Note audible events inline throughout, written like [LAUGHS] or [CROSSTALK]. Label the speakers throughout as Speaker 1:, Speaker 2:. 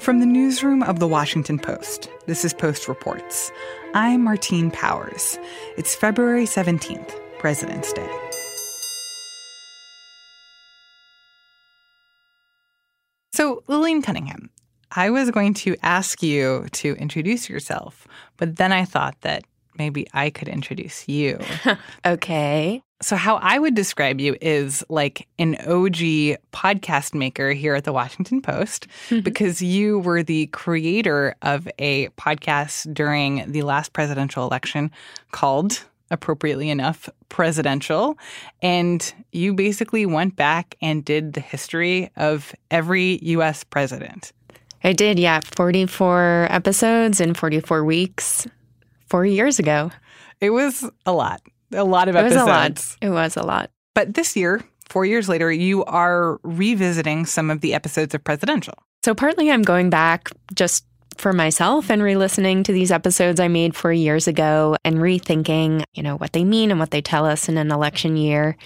Speaker 1: From the newsroom of The Washington Post, this is Post Reports. I'm Martine Powers. It's February 17th, President's Day. So, Lillian Cunningham, I was going to ask you to introduce yourself, but then I thought that maybe I could introduce you. [LAUGHS]
Speaker 2: okay.
Speaker 1: So, how I would describe you is like an OG podcast maker here at the Washington Post, mm-hmm. because you were the creator of a podcast during the last presidential election called, appropriately enough, Presidential. And you basically went back and did the history of every US president.
Speaker 2: I did, yeah. 44 episodes in 44 weeks, four years ago.
Speaker 1: It was a lot a lot of episodes.
Speaker 2: It was a lot. It was a lot.
Speaker 1: But this year, four years later, you are revisiting some of the episodes of Presidential.
Speaker 2: So partly I'm going back just for myself and re-listening to these episodes I made four years ago and rethinking, you know, what they mean and what they tell us in an election year.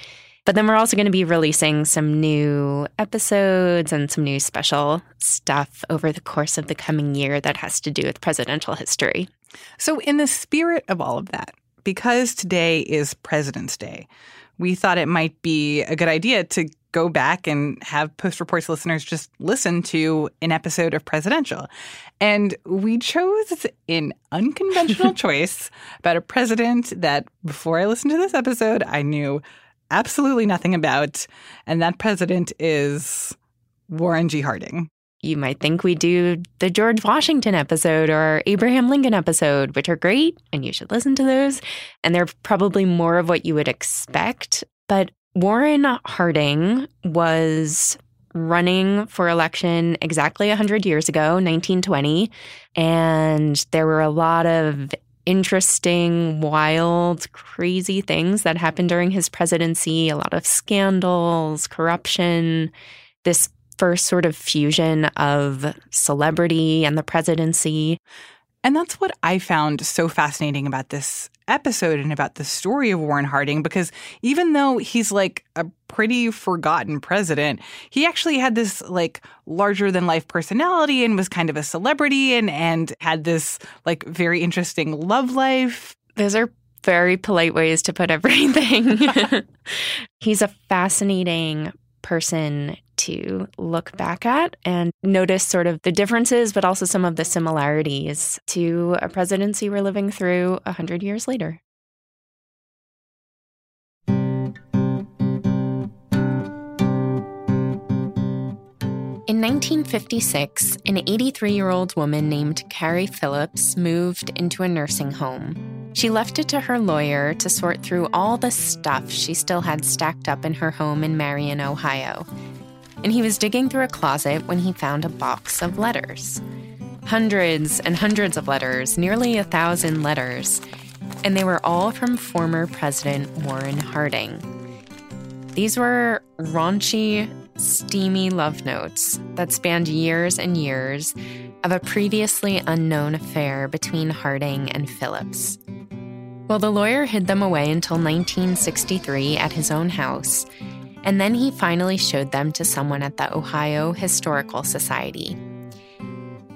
Speaker 2: But then we're also going to be releasing some new episodes and some new special stuff over the course of the coming year that has to do with presidential history.
Speaker 1: So, in the spirit of all of that, because today is President's Day, we thought it might be a good idea to go back and have Post Reports listeners just listen to an episode of Presidential. And we chose an unconventional [LAUGHS] choice about a president that before I listened to this episode, I knew absolutely nothing about. And that president is Warren G. Harding
Speaker 2: you might think we do the George Washington episode or Abraham Lincoln episode, which are great and you should listen to those. And they're probably more of what you would expect. But Warren Harding was running for election exactly 100 years ago, 1920. And there were a lot of interesting, wild, crazy things that happened during his presidency, a lot of scandals, corruption. This first sort of fusion of celebrity and the presidency.
Speaker 1: And that's what I found so fascinating about this episode and about the story of Warren Harding, because even though he's like a pretty forgotten president, he actually had this like larger than life personality and was kind of a celebrity and, and had this like very interesting love life.
Speaker 2: Those are very polite ways to put everything. [LAUGHS] [LAUGHS] he's a fascinating person to look back at and notice sort of the differences, but also some of the similarities to a presidency we're living through 100 years later. In 1956, an 83 year old woman named Carrie Phillips moved into a nursing home. She left it to her lawyer to sort through all the stuff she still had stacked up in her home in Marion, Ohio. And he was digging through a closet when he found a box of letters. Hundreds and hundreds of letters, nearly a thousand letters. And they were all from former President Warren Harding. These were raunchy, steamy love notes that spanned years and years of a previously unknown affair between Harding and Phillips. Well, the lawyer hid them away until 1963 at his own house, and then he finally showed them to someone at the Ohio Historical Society.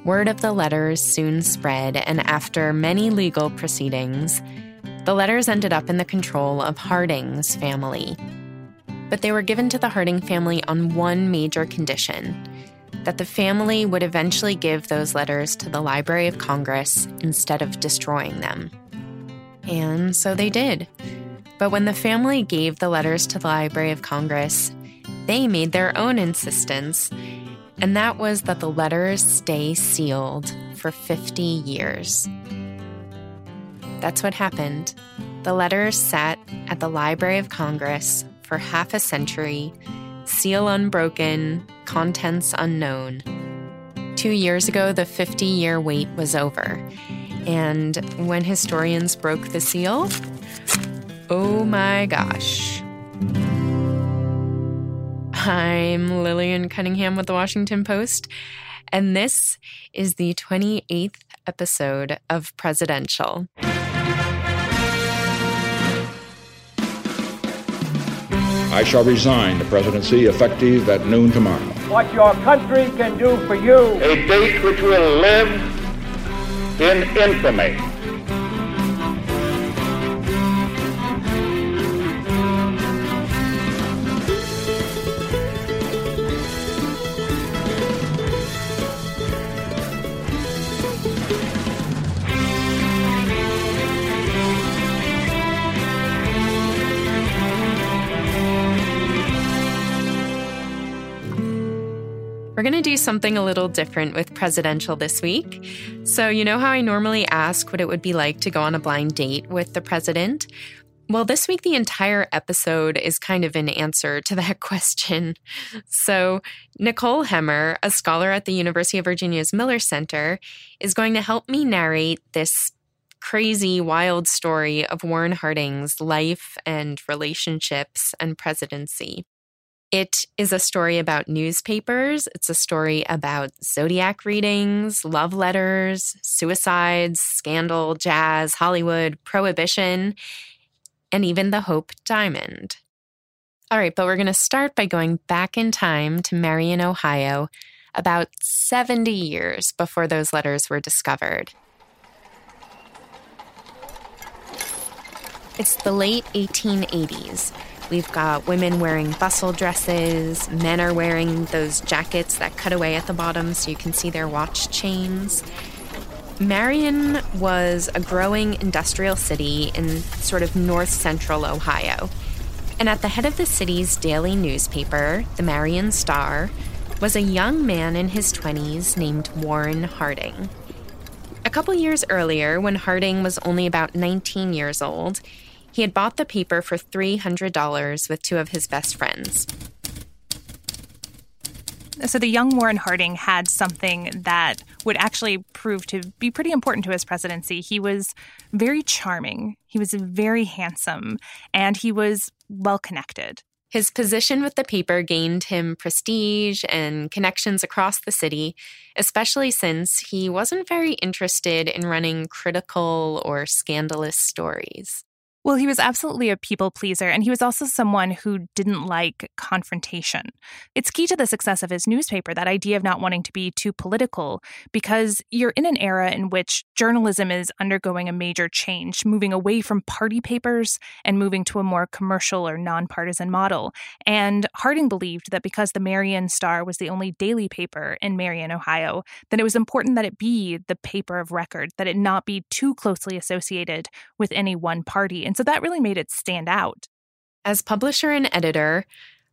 Speaker 2: Word of the letters soon spread, and after many legal proceedings, the letters ended up in the control of Harding's family but they were given to the Harding family on one major condition that the family would eventually give those letters to the Library of Congress instead of destroying them. And so they did. But when the family gave the letters to the Library of Congress, they made their own insistence, and that was that the letters stay sealed for 50 years. That's what happened. The letters sat at the Library of Congress for half a century, seal unbroken, contents unknown. Two years ago, the 50 year wait was over. And when historians broke the seal, oh my gosh. I'm Lillian Cunningham with the Washington Post, and this is the 28th episode of Presidential.
Speaker 3: I shall resign the presidency effective at noon tomorrow.
Speaker 4: What your country can do for you.
Speaker 5: A date which will live in infamy.
Speaker 2: We're going to do something a little different with presidential this week. So, you know how I normally ask what it would be like to go on a blind date with the president? Well, this week, the entire episode is kind of an answer to that [LAUGHS] question. So, Nicole Hemmer, a scholar at the University of Virginia's Miller Center, is going to help me narrate this crazy, wild story of Warren Harding's life and relationships and presidency. It is a story about newspapers. It's a story about zodiac readings, love letters, suicides, scandal, jazz, Hollywood, prohibition, and even the Hope Diamond. All right, but we're going to start by going back in time to Marion, Ohio, about 70 years before those letters were discovered. It's the late 1880s. We've got women wearing bustle dresses, men are wearing those jackets that cut away at the bottom so you can see their watch chains. Marion was a growing industrial city in sort of north central Ohio. And at the head of the city's daily newspaper, the Marion Star, was a young man in his 20s named Warren Harding. A couple years earlier, when Harding was only about 19 years old, he had bought the paper for $300 with two of his best friends.
Speaker 6: So the young Warren Harding had something that would actually prove to be pretty important to his presidency. He was very charming, he was very handsome, and he was well connected.
Speaker 2: His position with the paper gained him prestige and connections across the city, especially since he wasn't very interested in running critical or scandalous stories.
Speaker 6: Well, he was absolutely a people pleaser, and he was also someone who didn't like confrontation. It's key to the success of his newspaper, that idea of not wanting to be too political, because you're in an era in which journalism is undergoing a major change, moving away from party papers and moving to a more commercial or nonpartisan model. And Harding believed that because the Marion Star was the only daily paper in Marion, Ohio, that it was important that it be the paper of record, that it not be too closely associated with any one party. And so that really made it stand out.
Speaker 2: As publisher and editor,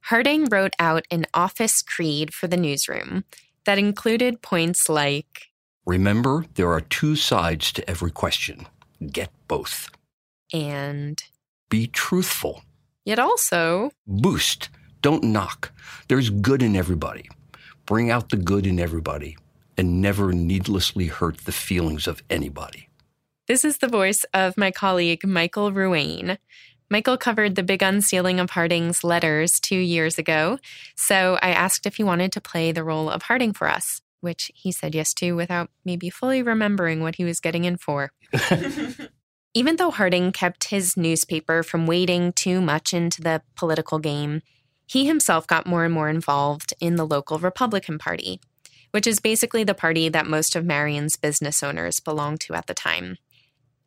Speaker 2: Harding wrote out an office creed for the newsroom that included points like
Speaker 7: Remember, there are two sides to every question. Get both.
Speaker 2: And
Speaker 7: be truthful.
Speaker 2: Yet also
Speaker 7: boost. Don't knock. There's good in everybody. Bring out the good in everybody and never needlessly hurt the feelings of anybody.
Speaker 2: This is the voice of my colleague, Michael Ruane. Michael covered the big unsealing of Harding's letters two years ago, so I asked if he wanted to play the role of Harding for us, which he said yes to without maybe fully remembering what he was getting in for. [LAUGHS] Even though Harding kept his newspaper from wading too much into the political game, he himself got more and more involved in the local Republican Party, which is basically the party that most of Marion's business owners belonged to at the time.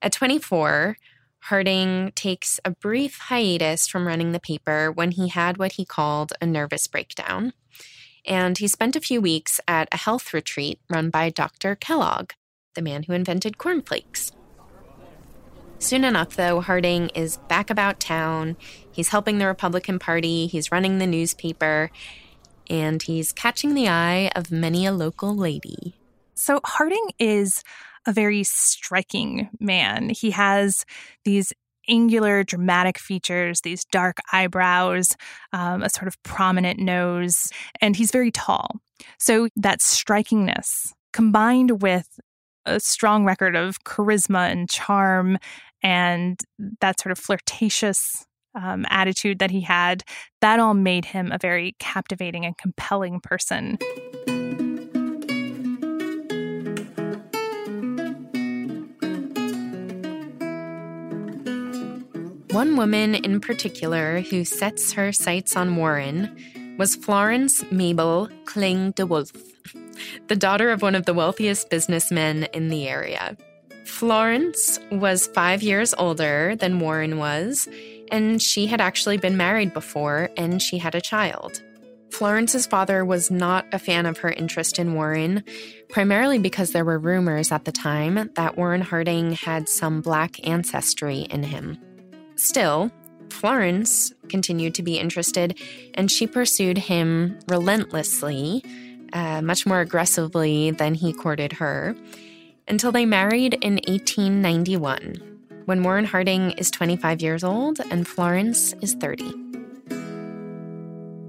Speaker 2: At 24, Harding takes a brief hiatus from running the paper when he had what he called a nervous breakdown. And he spent a few weeks at a health retreat run by Dr. Kellogg, the man who invented cornflakes. Soon enough, though, Harding is back about town. He's helping the Republican Party, he's running the newspaper, and he's catching the eye of many a local lady.
Speaker 6: So, Harding is a very striking man. He has these angular, dramatic features, these dark eyebrows, um, a sort of prominent nose, and he's very tall. So that strikingness combined with a strong record of charisma and charm and that sort of flirtatious um, attitude that he had, that all made him a very captivating and compelling person.
Speaker 2: One woman in particular who sets her sights on Warren was Florence Mabel Kling DeWolfe, the daughter of one of the wealthiest businessmen in the area. Florence was five years older than Warren was, and she had actually been married before and she had a child. Florence's father was not a fan of her interest in Warren, primarily because there were rumors at the time that Warren Harding had some black ancestry in him. Still, Florence continued to be interested, and she pursued him relentlessly, uh, much more aggressively than he courted her, until they married in 1891, when Warren Harding is 25 years old and Florence is 30.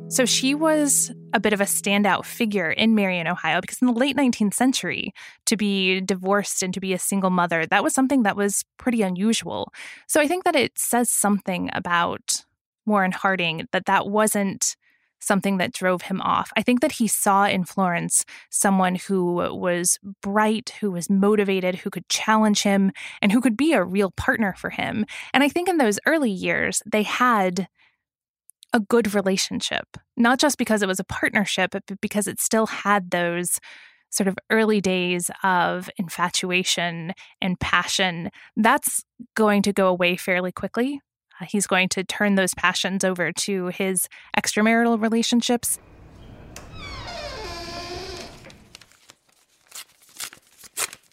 Speaker 6: So she was a bit of a standout figure in Marion, Ohio, because in the late 19th century, to be divorced and to be a single mother, that was something that was pretty unusual. So I think that it says something about Warren Harding that that wasn't something that drove him off. I think that he saw in Florence someone who was bright, who was motivated, who could challenge him, and who could be a real partner for him. And I think in those early years, they had a good relationship, not just because it was a partnership, but because it still had those sort of early days of infatuation and passion. That's going to go away fairly quickly. Uh, he's going to turn those passions over to his extramarital relationships.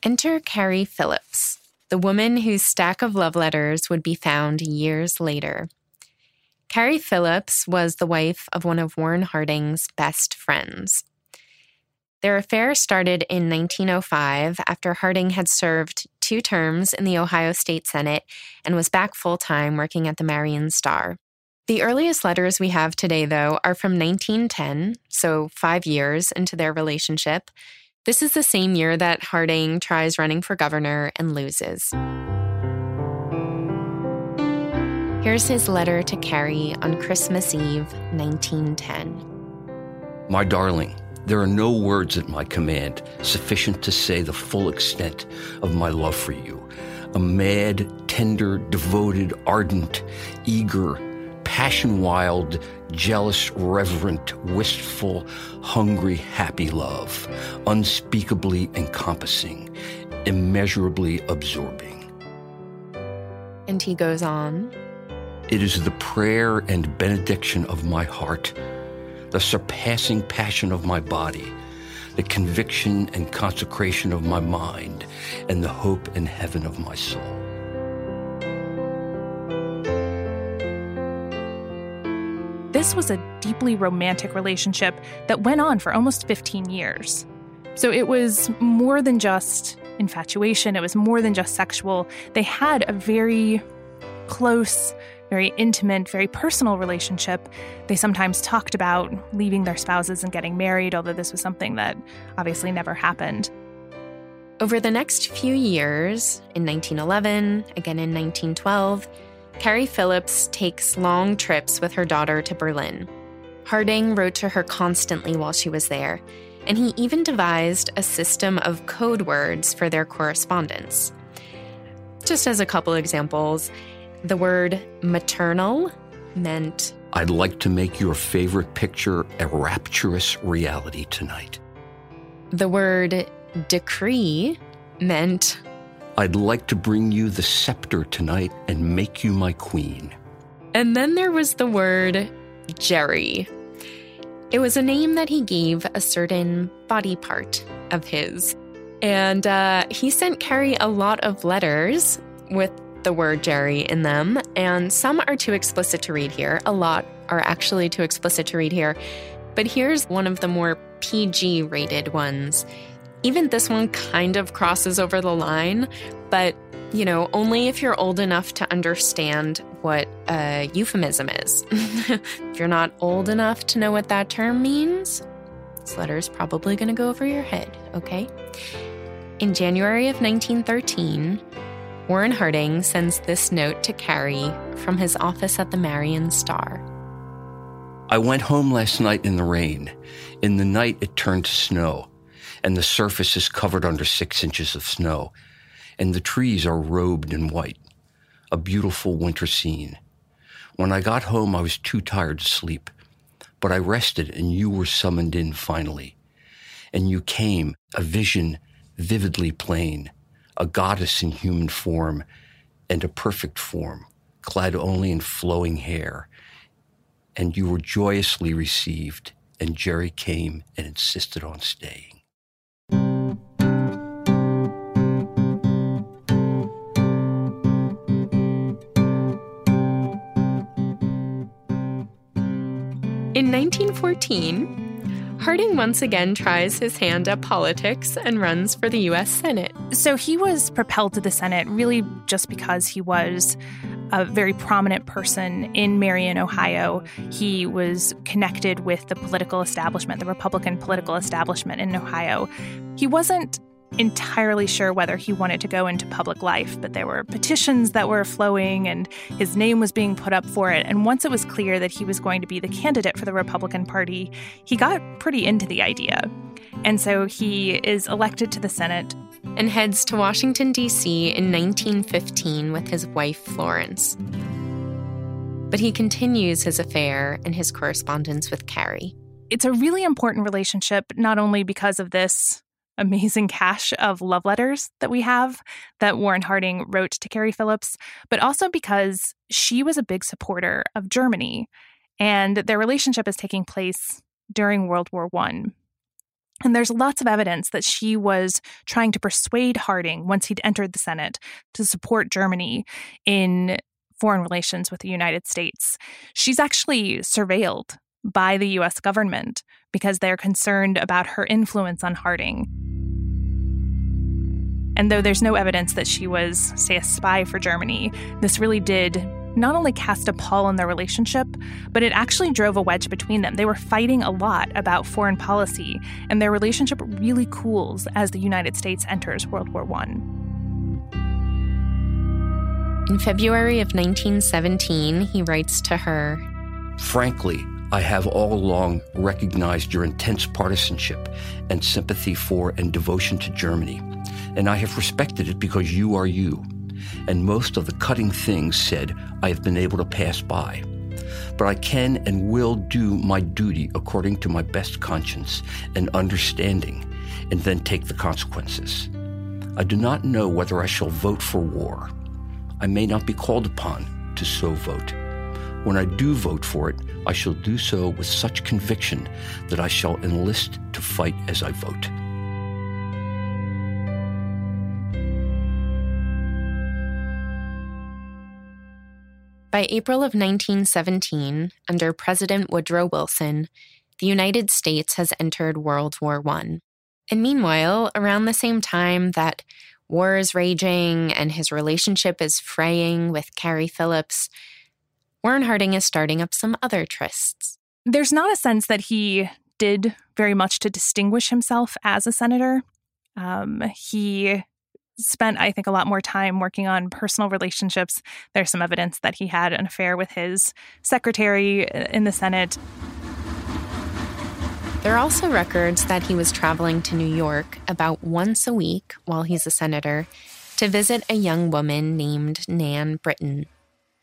Speaker 2: Enter Carrie Phillips, the woman whose stack of love letters would be found years later. Carrie Phillips was the wife of one of Warren Harding's best friends. Their affair started in 1905 after Harding had served two terms in the Ohio State Senate and was back full time working at the Marion Star. The earliest letters we have today, though, are from 1910, so five years into their relationship. This is the same year that Harding tries running for governor and loses. Here's his letter to Carrie on Christmas Eve, 1910.
Speaker 7: My darling, there are no words at my command sufficient to say the full extent of my love for you. A mad, tender, devoted, ardent, eager, passion wild, jealous, reverent, wistful, hungry, happy love, unspeakably encompassing, immeasurably absorbing.
Speaker 2: And he goes on.
Speaker 7: It is the prayer and benediction of my heart, the surpassing passion of my body, the conviction and consecration of my mind, and the hope and heaven of my soul.
Speaker 6: This was a deeply romantic relationship that went on for almost 15 years. So it was more than just infatuation, it was more than just sexual. They had a very close very intimate, very personal relationship. They sometimes talked about leaving their spouses and getting married, although this was something that obviously never happened.
Speaker 2: Over the next few years, in 1911, again in 1912, Carrie Phillips takes long trips with her daughter to Berlin. Harding wrote to her constantly while she was there, and he even devised a system of code words for their correspondence. Just as a couple examples, the word maternal meant
Speaker 7: I'd like to make your favorite picture a rapturous reality tonight.
Speaker 2: The word decree meant
Speaker 7: I'd like to bring you the scepter tonight and make you my queen.
Speaker 2: And then there was the word Jerry. It was a name that he gave a certain body part of his. And uh, he sent Carrie a lot of letters with the word Jerry in them, and some are too explicit to read here. A lot are actually too explicit to read here. But here's one of the more PG rated ones. Even this one kind of crosses over the line, but you know, only if you're old enough to understand what a euphemism is. [LAUGHS] if you're not old enough to know what that term means, this letter is probably going to go over your head, okay? In January of 1913, Warren Harding sends this note to Carrie from his office at the Marion Star.
Speaker 7: I went home last night in the rain. In the night, it turned to snow, and the surface is covered under six inches of snow, and the trees are robed in white. A beautiful winter scene. When I got home, I was too tired to sleep. But I rested, and you were summoned in finally. And you came, a vision vividly plain, a goddess in human form, and a perfect form, clad only in flowing hair. And you were joyously received, and Jerry came and insisted on staying.
Speaker 2: In 1914, Harding once again tries his hand at politics and runs for the U.S. Senate.
Speaker 6: So he was propelled to the Senate really just because he was a very prominent person in Marion, Ohio. He was connected with the political establishment, the Republican political establishment in Ohio. He wasn't entirely sure whether he wanted to go into public life, but there were petitions that were flowing and his name was being put up for it. And once it was clear that he was going to be the candidate for the Republican Party, he got pretty into the idea. And so he is elected to the Senate
Speaker 2: and heads to Washington, D.C. in 1915 with his wife, Florence. But he continues his affair and his correspondence with Carrie.
Speaker 6: It's a really important relationship, not only because of this amazing cache of love letters that we have that Warren Harding wrote to Carrie Phillips, but also because she was a big supporter of Germany and their relationship is taking place during World War One. And there's lots of evidence that she was trying to persuade Harding once he'd entered the Senate to support Germany in foreign relations with the United States. She's actually surveilled by the US government because they're concerned about her influence on Harding. And though there's no evidence that she was, say, a spy for Germany, this really did not only cast a pall on their relationship, but it actually drove a wedge between them. They were fighting a lot about foreign policy, and their relationship really cools as the United States enters World War I.
Speaker 2: In February of 1917, he writes to her
Speaker 7: Frankly, I have all along recognized your intense partisanship and sympathy for and devotion to Germany, and I have respected it because you are you and most of the cutting things said I have been able to pass by. But I can and will do my duty according to my best conscience and understanding, and then take the consequences. I do not know whether I shall vote for war. I may not be called upon to so vote. When I do vote for it, I shall do so with such conviction that I shall enlist to fight as I vote.
Speaker 2: By April of 1917, under President Woodrow Wilson, the United States has entered World War I. And meanwhile, around the same time that war is raging and his relationship is fraying with Carrie Phillips, Warren Harding is starting up some other trysts.
Speaker 6: There's not a sense that he did very much to distinguish himself as a senator. Um, he spent, I think, a lot more time working on personal relationships. There's some evidence that he had an affair with his secretary in the Senate.
Speaker 2: There are also records that he was traveling to New York about once a week while he's a senator to visit a young woman named Nan Britton.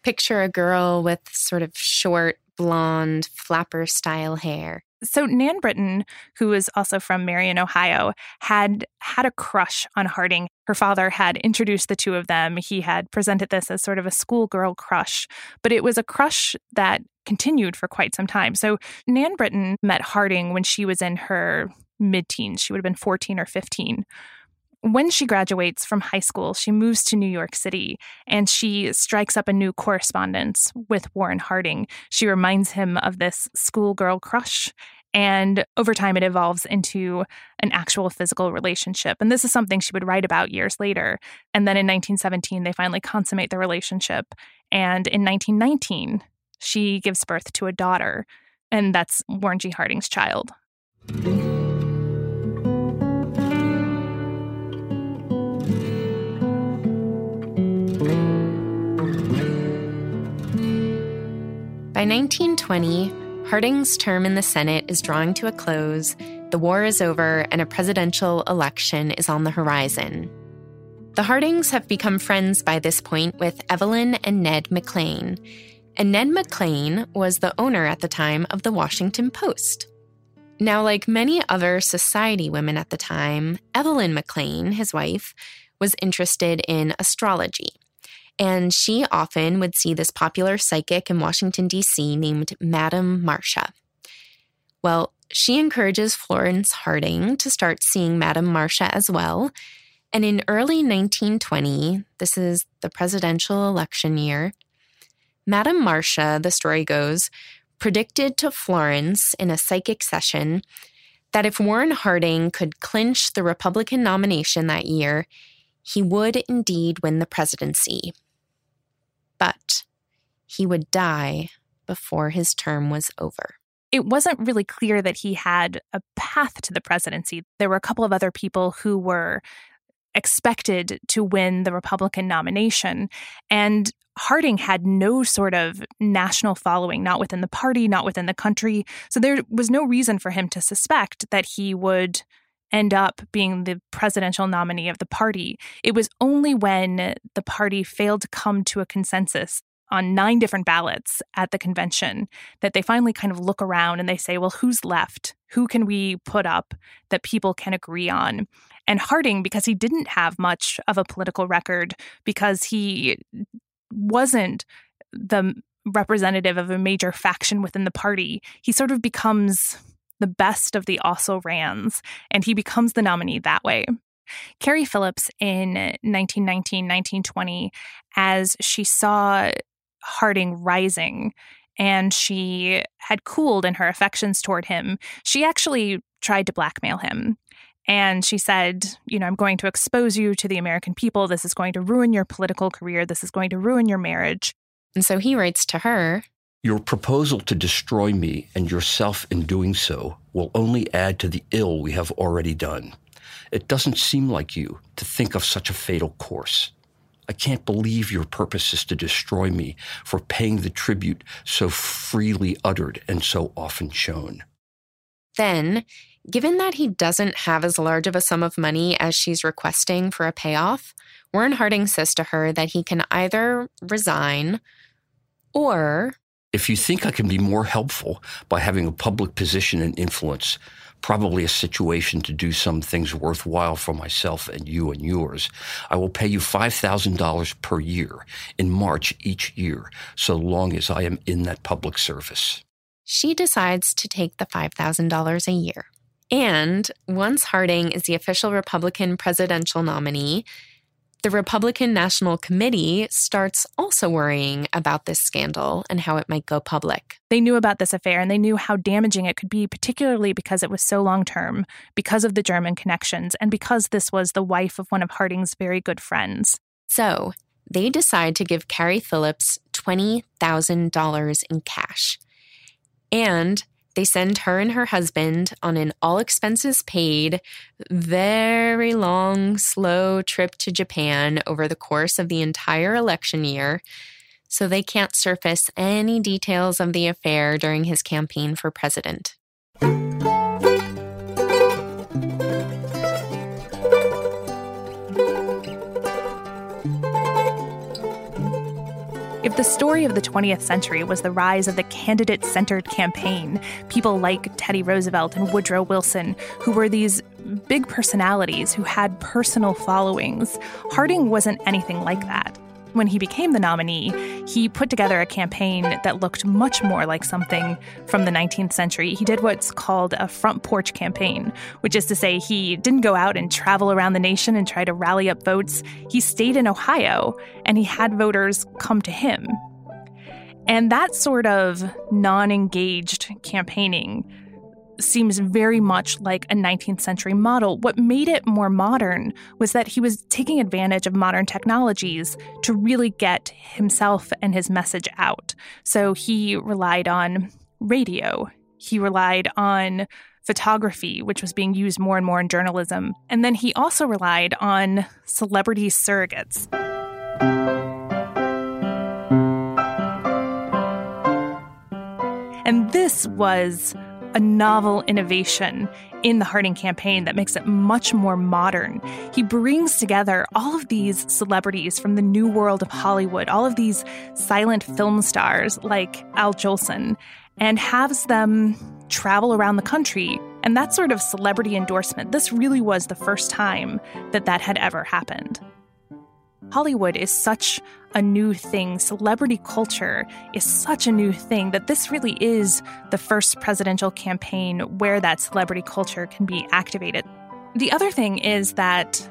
Speaker 2: Picture a girl with sort of short, blonde, flapper style hair.
Speaker 6: So Nan Britton, who is also from Marion, Ohio, had had a crush on Harding. Her father had introduced the two of them. He had presented this as sort of a schoolgirl crush, but it was a crush that continued for quite some time. So Nan Britton met Harding when she was in her mid-teens. She would have been 14 or 15 when she graduates from high school, she moves to New York City and she strikes up a new correspondence with Warren Harding. She reminds him of this schoolgirl crush. And over time, it evolves into an actual physical relationship. And this is something she would write about years later. And then in 1917, they finally consummate the relationship. And in 1919, she gives birth to a daughter. And that's Warren G. Harding's child.
Speaker 2: By 1920, Harding's term in the Senate is drawing to a close, the war is over, and a presidential election is on the horizon. The Hardings have become friends by this point with Evalyn and Ned McLean, And Ned McLean was the owner at the time of the Washington Post. Now, like many other society women at the time, Evalyn McLean, his wife, was interested in astrology. And she often would see this popular psychic in Washington, D.C. named Madame Marcia. Well, she encourages Florence Harding to start seeing Madame Marcia as well. And in early 1920, this is the presidential election year, Madame Marcia, the story goes, predicted to Florence in a psychic session that if Warren Harding could clinch the Republican nomination that year, he would indeed win the presidency. But he would die before his term was over.
Speaker 6: It wasn't really clear that he had a path to the presidency. There were a couple of other people who were expected to win the Republican nomination. And Harding had no sort of national following, not within the party, not within the country. So there was no reason for him to suspect that he would end up being the presidential nominee of the party. It was only when the party failed to come to a consensus on nine different ballots at the convention that they finally kind of look around and they say, well, who's left? Who can we put up that people can agree on? And Harding, because he didn't have much of a political record, because he wasn't the representative of a major faction within the party, he sort of becomes the best of the also rans, and he becomes the nominee that way. Carrie Phillips in 1919, 1920, as she saw Harding rising and she had cooled in her affections toward him, she actually tried to blackmail him. And she said, You know, I'm going to expose you to the American people. This is going to ruin your political career. This is going to ruin your marriage.
Speaker 2: And so he writes to her
Speaker 7: Your proposal to destroy me and yourself in doing so will only add to the ill we have already done. It doesn't seem like you to think of such a fatal course. I can't believe your purpose is to destroy me for paying the tribute so freely uttered and so often shown.
Speaker 2: Then Given that he doesn't have as large of a sum of money as she's requesting for a payoff, Warren Harding says to her that he can either resign or.
Speaker 7: If you think I can be more helpful by having a public position and influence, probably a situation to do some things worthwhile for myself and you and yours, I will pay you $5,000 per year in March each year, so long as I am in that public service.
Speaker 2: She decides to take the $5,000 a year. And once Harding is the official Republican presidential nominee, the Republican National Committee starts also worrying about this scandal and how it might go public.
Speaker 6: They knew about this affair and they knew how damaging it could be, particularly because it was so long term, because of the German connections, and because this was the wife of one of Harding's very good friends.
Speaker 2: So they decide to give Carrie Phillips $20,000 in cash. And they send her and her husband on an all expenses paid, very long, slow trip to Japan over the course of the entire election year, so they can't surface any details of the affair during his campaign for president.
Speaker 6: If the story of the 20th century was the rise of the candidate centered campaign, people like Teddy Roosevelt and Woodrow Wilson, who were these big personalities who had personal followings, Harding wasn't anything like that. When he became the nominee, he put together a campaign that looked much more like something from the 19th century. He did what's called a front porch campaign, which is to say, he didn't go out and travel around the nation and try to rally up votes. He stayed in Ohio and he had voters come to him. And that sort of non engaged campaigning seems very much like a 19th century model. What made it more modern was that he was taking advantage of modern technologies to really get himself and his message out. So he relied on radio, he relied on photography, which was being used more and more in journalism. And then he also relied on celebrity surrogates. And this was a novel innovation in the Harding campaign that makes it much more modern. He brings together all of these celebrities from the new world of Hollywood, all of these silent film stars like Al Jolson, and has them travel around the country. And that sort of celebrity endorsement, this really was the first time that that had ever happened. Hollywood is such a new thing. Celebrity culture is such a new thing that this really is the first presidential campaign where that celebrity culture can be activated. The other thing is that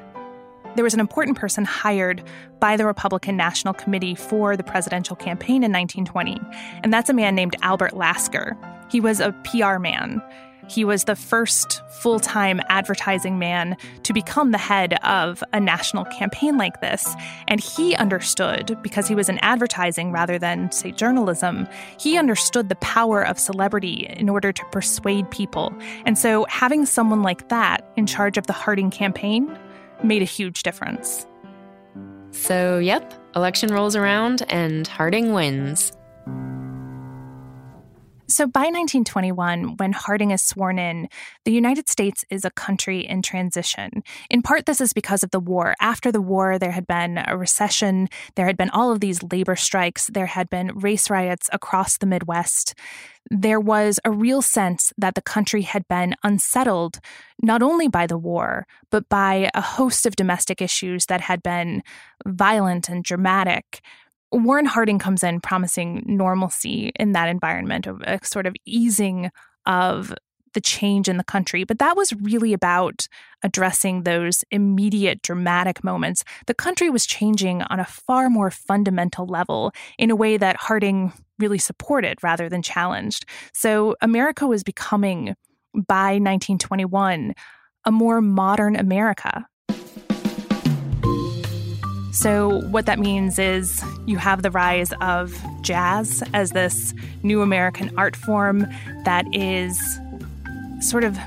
Speaker 6: there was an important person hired by the Republican National Committee for the presidential campaign in 1920, and that's a man named Albert Lasker. He was a PR man he was the first full time advertising man to become the head of a national campaign like this. And he understood, because he was in advertising rather than, say, journalism, he understood the power of celebrity in order to persuade people. And so having someone like that in charge of the Harding campaign made a huge difference.
Speaker 2: So, yep, election rolls around and Harding wins.
Speaker 6: So by 1921, when Harding is sworn in, the United States is a country in transition. In part, this is because of the war. After the war, there had been a recession, there had been all of these labor strikes, there had been race riots across the Midwest. There was a real sense that the country had been unsettled, not only by the war, but by a host of domestic issues that had been violent and dramatic. Warren Harding comes in promising normalcy in that environment, of a sort of easing of the change in the country. But that was really about addressing those immediate dramatic moments. The country was changing on a far more fundamental level in a way that Harding really supported rather than challenged. So America was becoming, by 1921, a more modern America, so, what that means is you have the rise of jazz as this new American art form that is sort of,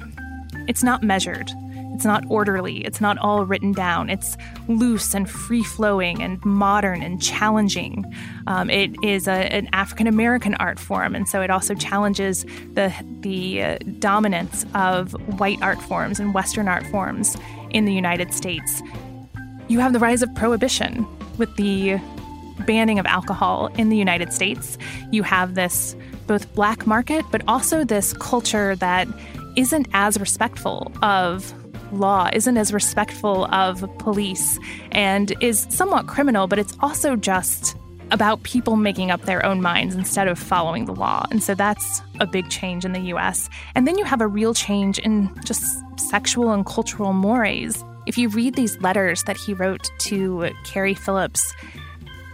Speaker 6: it's not measured. It's not orderly. It's not all written down. It's loose and free flowing and modern and challenging. Um, it is a, an African American art form, and so it also challenges the the uh, dominance of white art forms and Western art forms in the United States you have the rise of prohibition with the banning of alcohol in the United States. You have this both black market, but also this culture that isn't as respectful of law, isn't as respectful of police, and is somewhat criminal, but it's also just about people making up their own minds instead of following the law. And so that's a big change in the US. And then you have a real change in just sexual and cultural mores if you read these letters that he wrote to Carrie Phillips,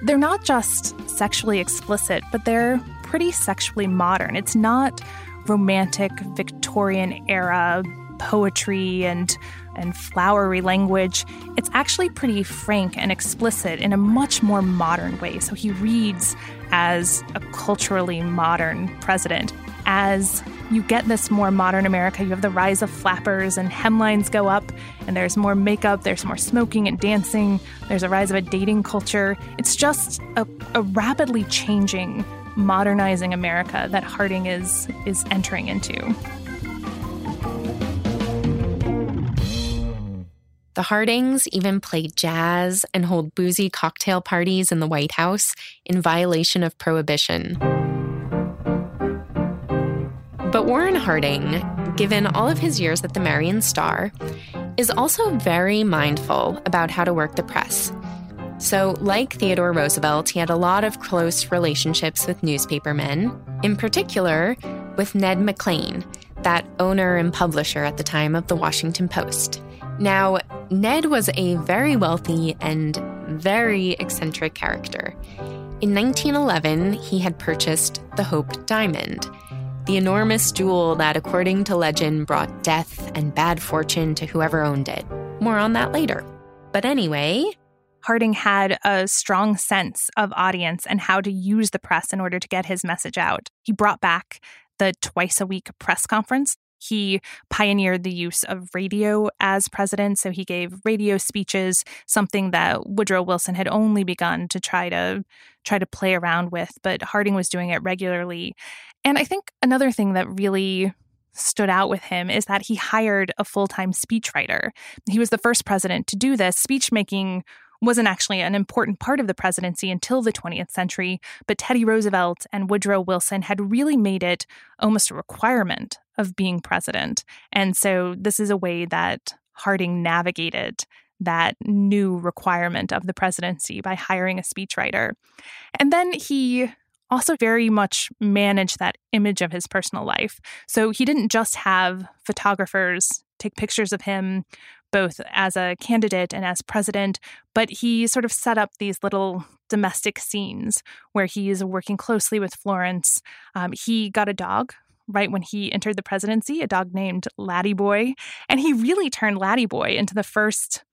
Speaker 6: they're not just sexually explicit, but they're pretty sexually modern. It's not romantic Victorian era poetry and and flowery language. It's actually pretty frank and explicit in a much more modern way. So he reads as a culturally modern president, as you get this more modern America. You have the rise of flappers and hemlines go up, and there's more makeup, there's more smoking and dancing, there's a rise of a dating culture. It's just a, a rapidly changing, modernizing America that Harding is is entering into.
Speaker 2: The Hardings even play jazz and hold boozy cocktail parties in the White House in violation of prohibition. But Warren Harding, given all of his years at the Marion Star, is also very mindful about how to work the press. So, like Theodore Roosevelt, he had a lot of close relationships with newspapermen, in particular with Ned McLean, that owner and publisher at the time of the Washington Post. Now, Ned was a very wealthy and very eccentric character. In 1911, he had purchased the Hope Diamond the enormous jewel that, according to legend, brought death and bad fortune to whoever owned it. More on that later. But anyway,
Speaker 6: Harding had a strong sense of audience and how to use the press in order to get his message out. He brought back the twice a week press conference. He pioneered the use of radio as president, so he gave radio speeches, something that Woodrow Wilson had only begun to try to try to play around with, but Harding was doing it regularly. And I think another thing that really stood out with him is that he hired a full time speechwriter. He was the first president to do this. Speech making wasn't actually an important part of the presidency until the 20th century, but Teddy Roosevelt and Woodrow Wilson had really made it almost a requirement of being president. And so this is a way that Harding navigated that new requirement of the presidency by hiring a speechwriter. And then he also very much managed that image of his personal life. So he didn't just have photographers take pictures of him both as a candidate and as president, but he sort of set up these little domestic scenes where he's working closely with Florence. Um, he got a dog right when he entered the presidency, a dog named Laddie Boy, and he really turned Laddie Boy into the first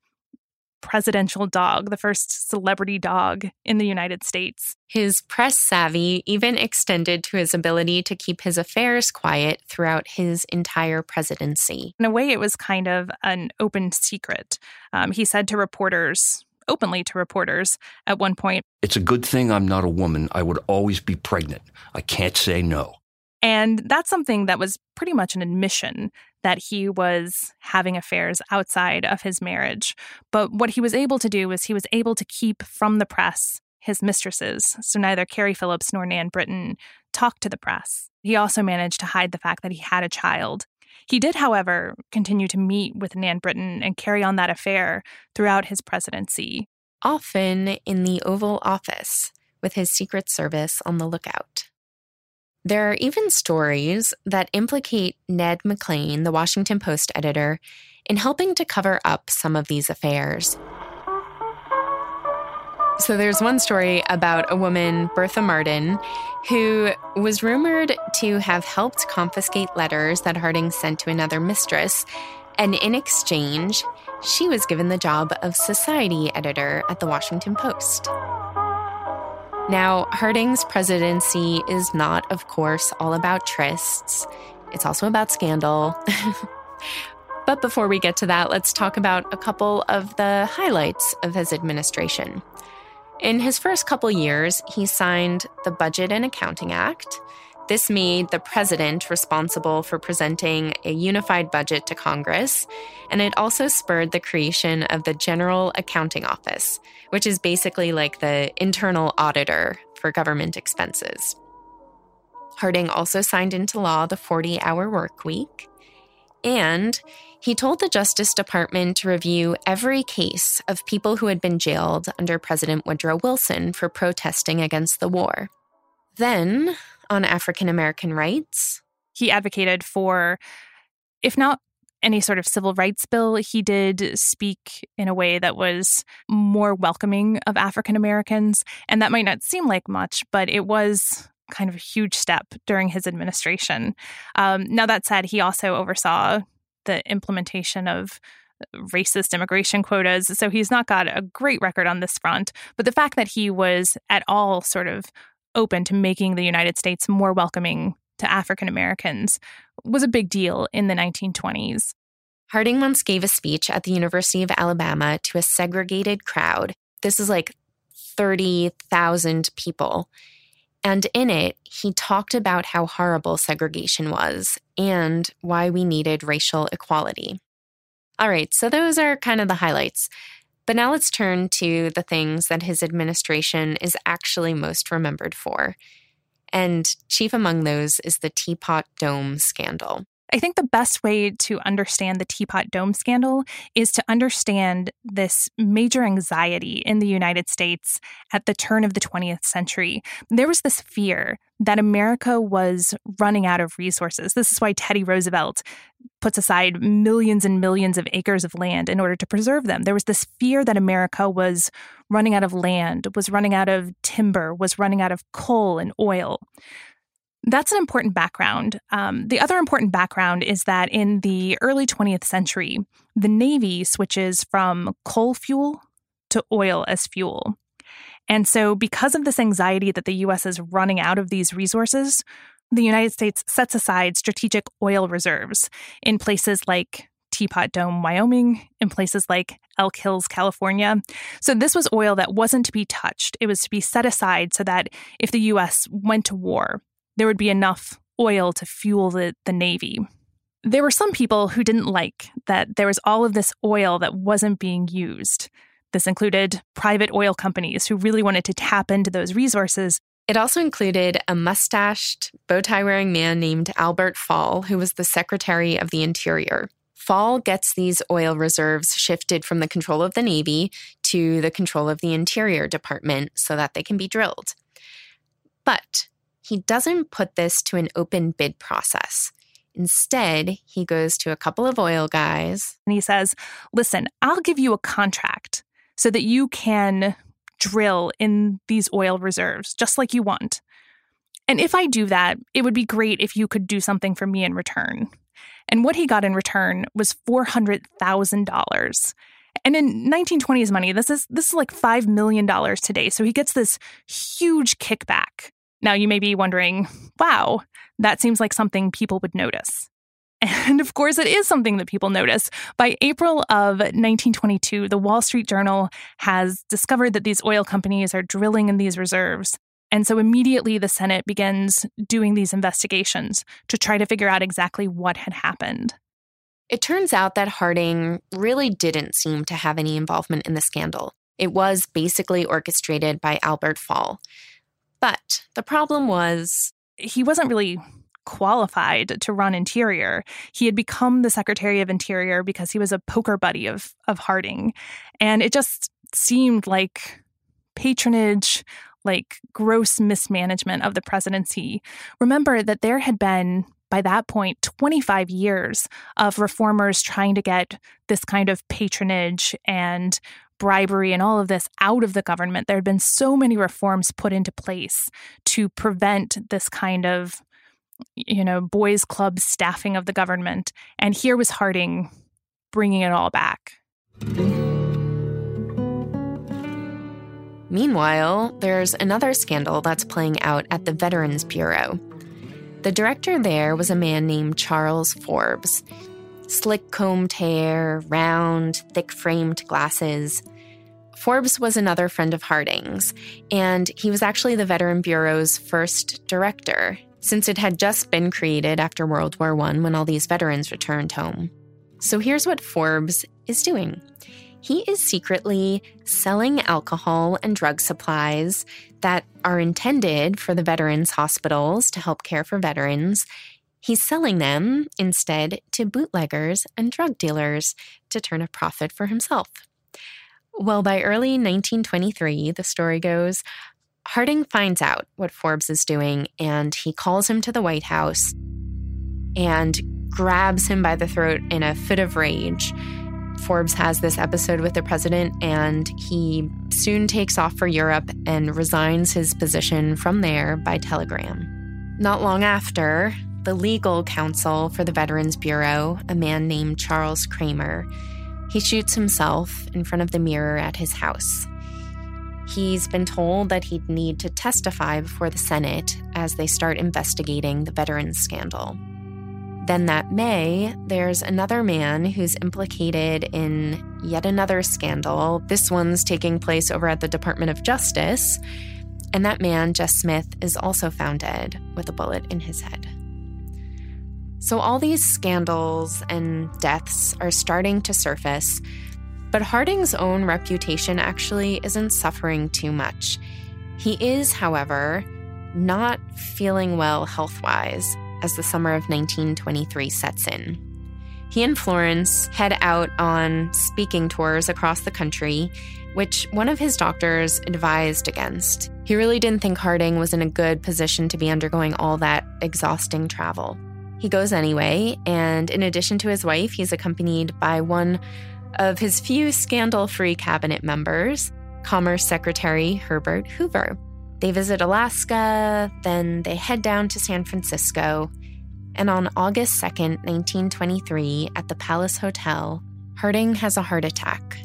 Speaker 6: presidential dog, the first celebrity dog in the United States.
Speaker 2: His press savvy even extended to his ability to keep his affairs quiet throughout his entire presidency.
Speaker 6: In a way, it was kind of an open secret. Um, he said to reporters, openly to reporters at one point
Speaker 7: It's a good thing I'm not a woman. I would always be pregnant. I can't say no.
Speaker 6: And that's something that was pretty much an admission that he was having affairs outside of his marriage. But what he was able to do was he was able to keep from the press his mistresses. So neither Carrie Phillips nor Nan Britton talked to the press. He also managed to hide the fact that he had a child. He did, however, continue to meet with Nan Britton and carry on that affair throughout his presidency.
Speaker 2: Often in the Oval Office, with his Secret Service on the lookout. There are even stories that implicate Ned McLean, the Washington Post editor, in helping to cover up some of these affairs. So there's one story about a woman, Bertha Martin, who was rumored to have helped confiscate letters that Harding sent to another mistress. And in exchange, she was given the job of society editor at the Washington Post. Now, Harding's presidency is not, of course, all about trysts. It's also about scandal. [LAUGHS] but before we get to that, let's talk about a couple of the highlights of his administration. In his first couple years, he signed the Budget and Accounting Act, this made the president responsible for presenting a unified budget to Congress, and it also spurred the creation of the General Accounting Office, which is basically like the internal auditor for government expenses. Harding also signed into law the 40 hour work week, and he told the Justice Department to review every case of people who had been jailed under President Woodrow Wilson for protesting against the war. Then, on African American rights.
Speaker 6: He advocated for, if not any sort of civil rights bill, he did speak in a way that was more welcoming of African Americans. And that might not seem like much, but it was kind of a huge step during his administration. Um, now, that said, he also oversaw the implementation of racist immigration quotas. So he's not got a great record on this front. But the fact that he was at all sort of open to making the United States more welcoming to African Americans was a big deal in the 1920s.
Speaker 2: Harding once gave a speech at the University of Alabama to a segregated crowd. This is like 30,000 people. And in it, he talked about how horrible segregation was and why we needed racial equality. All right, so those are kind of the highlights. But now let's turn to the things that his administration is actually most remembered for. And chief among those is the Teapot Dome scandal.
Speaker 6: I think the best way to understand the Teapot Dome scandal is to understand this major anxiety in the United States at the turn of the 20th century. There was this fear that America was running out of resources. This is why Teddy Roosevelt puts aside millions and millions of acres of land in order to preserve them. There was this fear that America was running out of land, was running out of timber, was running out of coal and oil. That's an important background. Um, the other important background is that in the early 20th century, the Navy switches from coal fuel to oil as fuel. And so, because of this anxiety that the US is running out of these resources, the United States sets aside strategic oil reserves in places like Teapot Dome, Wyoming, in places like Elk Hills, California. So, this was oil that wasn't to be touched. It was to be set aside so that if the US went to war, there would be enough oil to fuel the, the Navy. There were some people who didn't like that there was all of this oil that wasn't being used. This included private oil companies who really wanted to tap into those resources.
Speaker 2: It also included a mustached, bow tie wearing man named Albert Fall, who was the Secretary of the Interior. Fall gets these oil reserves shifted from the control of the Navy to the control of the Interior Department so that they can be drilled. But he doesn't put this to an open bid process. Instead, he goes to a couple of oil guys.
Speaker 6: And he says, Listen, I'll give you a contract so that you can drill in these oil reserves just like you want. And if I do that, it would be great if you could do something for me in return. And what he got in return was $400,000. And in 1920s money, this is this is like 5 million dollars today. So he gets this huge kickback. Now you may be wondering, wow, that seems like something people would notice. [LAUGHS] And of course, it is something that people notice. By April of 1922, the Wall Street Journal has discovered that these oil companies are drilling in these reserves. And so immediately the Senate begins doing these investigations to try to figure out exactly what had happened.
Speaker 2: It turns out that Harding really didn't seem to have any involvement in the scandal. It was basically orchestrated by Albert Fall. But the problem was
Speaker 6: he wasn't really qualified to run Interior. He had become the Secretary of Interior because he was a poker buddy of of Harding. And it just seemed like patronage, like gross mismanagement of the presidency. Remember that there had been by that point 25 years of reformers trying to get this kind of patronage and bribery and all of this out of the government. There had been so many reforms put into place to prevent this kind of you know, boys' club staffing of the government. And here was Harding bringing it all back.
Speaker 2: Meanwhile, there's another scandal that's playing out at the Veterans Bureau. The director there was a man named Charles Forbes. Slick combed hair, round, thick framed glasses. Forbes was another friend of Harding's, and he was actually the Veteran Bureau's first director since it had just been created after World War I when all these veterans returned home. So here's what Forbes is doing he is secretly selling alcohol and drug supplies that are intended for the veterans' hospitals to help care for veterans. He's selling them instead to bootleggers and drug dealers to turn a profit for himself. Well, by early 1923, the story goes, Harding finds out what Forbes is doing and he calls him to the White House and grabs him by the throat in a fit of rage. Forbes has this episode with the president and he soon takes off for Europe and resigns his position from there by telegram. Not long after, the legal counsel for the Veterans Bureau, a man named Charles Cramer, he shoots himself in front of the mirror at his house. He's been told that he'd need to testify before the Senate as they start investigating the veterans scandal. Then that May, there's another man who's implicated in yet another scandal. This one's taking place over at the Department of Justice. And that man, Jess Smith, is also found dead with a bullet in his head. So, all these scandals and deaths are starting to surface, but Harding's own reputation actually isn't suffering too much. He is, however, not feeling well health wise as the summer of 1923 sets in. He and Florence head out on speaking tours across the country, which one of his doctors advised against. He really didn't think Harding was in a good position to be undergoing all that exhausting travel. He goes anyway, and in addition to his wife, he's accompanied by one of his few scandal free cabinet members, Commerce Secretary Herbert Hoover. They visit Alaska, then they head down to San Francisco, and on August 2nd, 1923, at the Palace Hotel, Harding has a heart attack.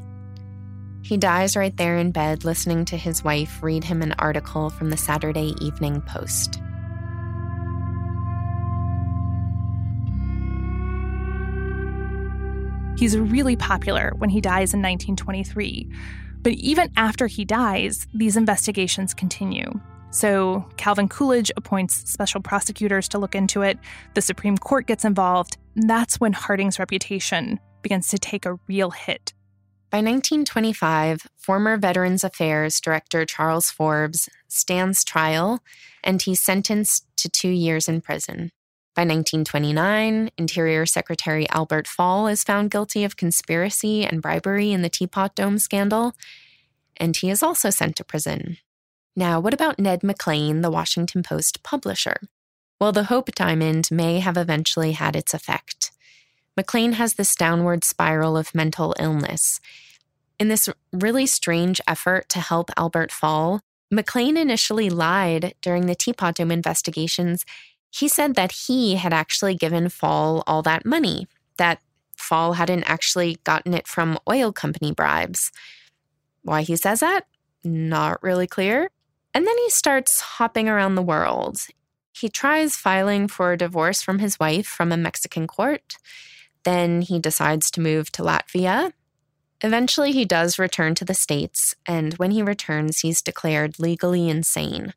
Speaker 2: He dies right there in bed listening to his wife read him an article from the Saturday Evening Post.
Speaker 6: He's really popular when he dies in 1923. But even after he dies, these investigations continue. So Calvin Coolidge appoints special prosecutors to look into it. The Supreme Court gets involved. That's when Harding's reputation begins to take a real hit.
Speaker 2: By 1925, former Veterans Affairs Director Charles Forbes stands trial and he's sentenced to two years in prison. By 1929, Interior Secretary Albert Fall is found guilty of conspiracy and bribery in the Teapot Dome scandal, and he is also sent to prison. Now, what about Ned McLean, the Washington Post publisher? Well, the Hope Diamond may have eventually had its effect. McLean has this downward spiral of mental illness. In this really strange effort to help Albert Fall, McLean initially lied during the Teapot Dome investigations he said that he had actually given Fall all that money, that Fall hadn't actually gotten it from oil company bribes. Why he says that? Not really clear. And then he starts hopping around the world. He tries filing for a divorce from his wife from a Mexican court. Then he decides to move to Latvia. Eventually, he does return to the States, and when he returns, he's declared legally insane.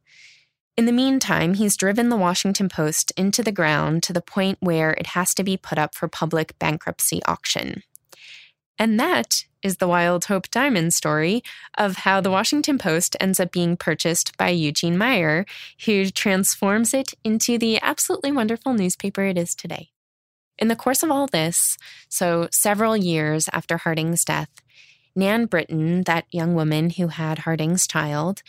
Speaker 2: In the meantime, he's driven the Washington Post into the ground to the point where it has to be put up for public bankruptcy auction. And that is the Wild Hope Diamond story of how the Washington Post ends up being purchased by Eugene Meyer, who transforms it into the absolutely wonderful newspaper it is today. In the course of all this, so several years after Harding's death, Nan Britton, that young woman who had Harding's child,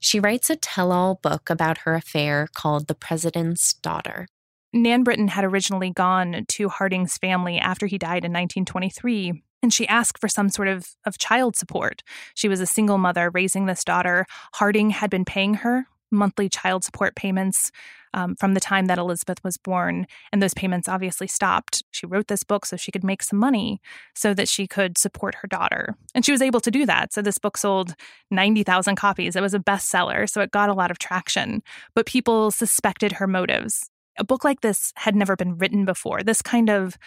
Speaker 2: she writes a tell all book about her affair called The President's Daughter.
Speaker 6: Nan Britton had originally gone to Harding's family after he died in 1923 and she asked for some sort of, of child support. She was a single mother raising this daughter. Harding had been paying her monthly child support payments um, from the time that Elizabeth was born, and those payments obviously stopped. She wrote this book so she could make some money so that she could support her daughter. And she was able to do that. So this book sold 90,000 copies. It was a bestseller, so it got a lot of traction. But people suspected her motives. A book like this had never been written before. This kind of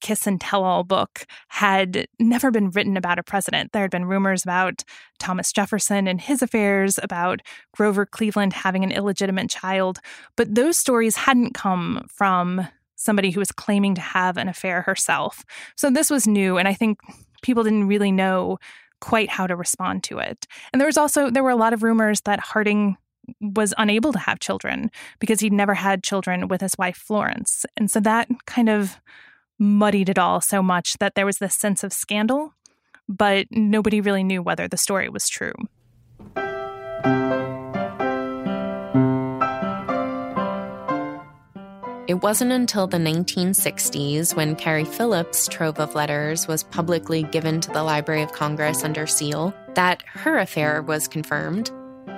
Speaker 6: kiss and tell all book had never been written about a president. There had been rumors about Thomas Jefferson and his affairs, about Grover Cleveland having an illegitimate child, but those stories hadn't come from somebody who was claiming to have an affair herself. So this was new, and I think people didn't really know quite how to respond to it. And there was also there were a lot of rumors that Harding was unable to have children because he'd never had children with his wife Florence. And so that kind of muddied it all so much that there was this sense of scandal, but nobody really knew whether the story was true.
Speaker 2: It wasn't until the 1960s when Carrie Phillips' trove of letters was publicly given to the Library of Congress under seal that her affair was confirmed.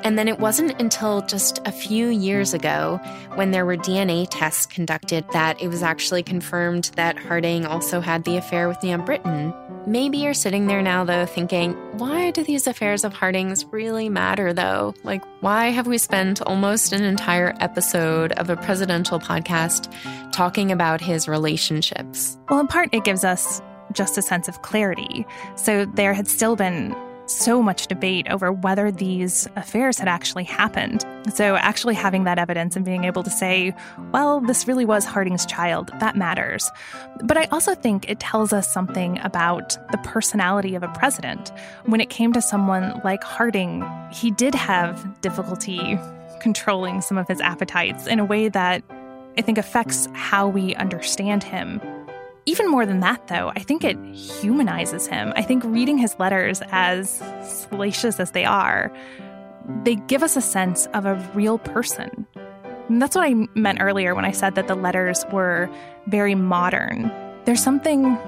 Speaker 2: And then it wasn't until just a few years ago, when there were DNA tests conducted, that it was actually confirmed that Harding also had the affair with Nan Britton. Maybe you're sitting there now, though, thinking, why do these affairs of Harding's really matter, though? Like, why have we spent almost an entire episode of a presidential podcast talking about his relationships?
Speaker 6: Well, in part, it gives us just a sense of clarity. So there had still been so much debate over whether these affairs had actually happened. So, actually having that evidence and being able to say, well, this really was Harding's child, that matters. But I also think it tells us something about the personality of a president. When it came to someone like Harding, he did have difficulty controlling some of his appetites in a way that I think affects how we understand him even more than that, though, I think it humanizes him. I think reading his letters, as salacious as they are, they give us a sense of a real person. And that's what I meant earlier when I said that the letters were very modern. There's something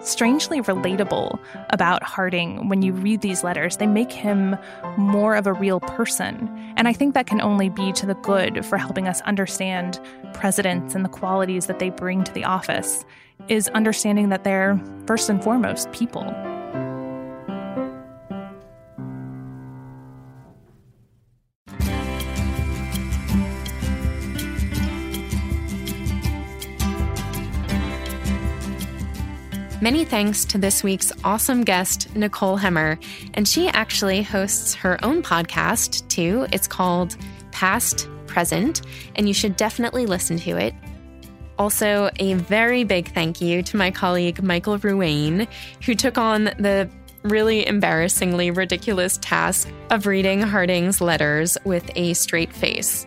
Speaker 6: strangely relatable about Harding when you read these letters. They make him more of a real person. And I think that can only be to the good for helping us understand presidents and the qualities that they bring to the office is understanding that they're first and foremost people.
Speaker 2: Many thanks to this week's awesome guest, Nicole Hemmer. And she actually hosts her own podcast, too. It's called past, present, and you should definitely listen to it. Also, a very big thank you to my colleague Michael Ruane, who took on the really embarrassingly ridiculous task of reading Harding's letters with a straight face.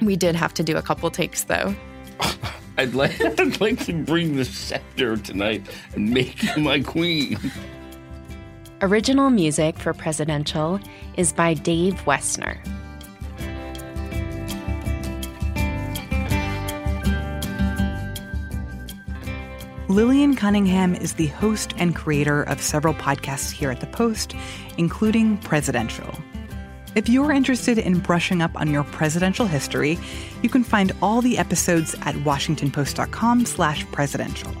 Speaker 2: We did have to do a couple takes, though. [LAUGHS]
Speaker 7: I'd like, [LAUGHS] I'd like to bring the scepter tonight and make you my queen.
Speaker 2: Original music for Presidential is by Dave Wessner.
Speaker 1: Lillian Cunningham is the host and creator of several podcasts here at The Post, including Presidential. If you're interested in brushing up on your presidential history, you can find all the episodes at washingtonpost.com slash presidential.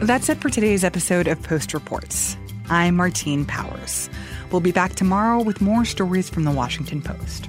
Speaker 1: That's it for today's episode of Post Reports. I'm Martine Powers. We'll be back tomorrow with more stories from the Washington Post.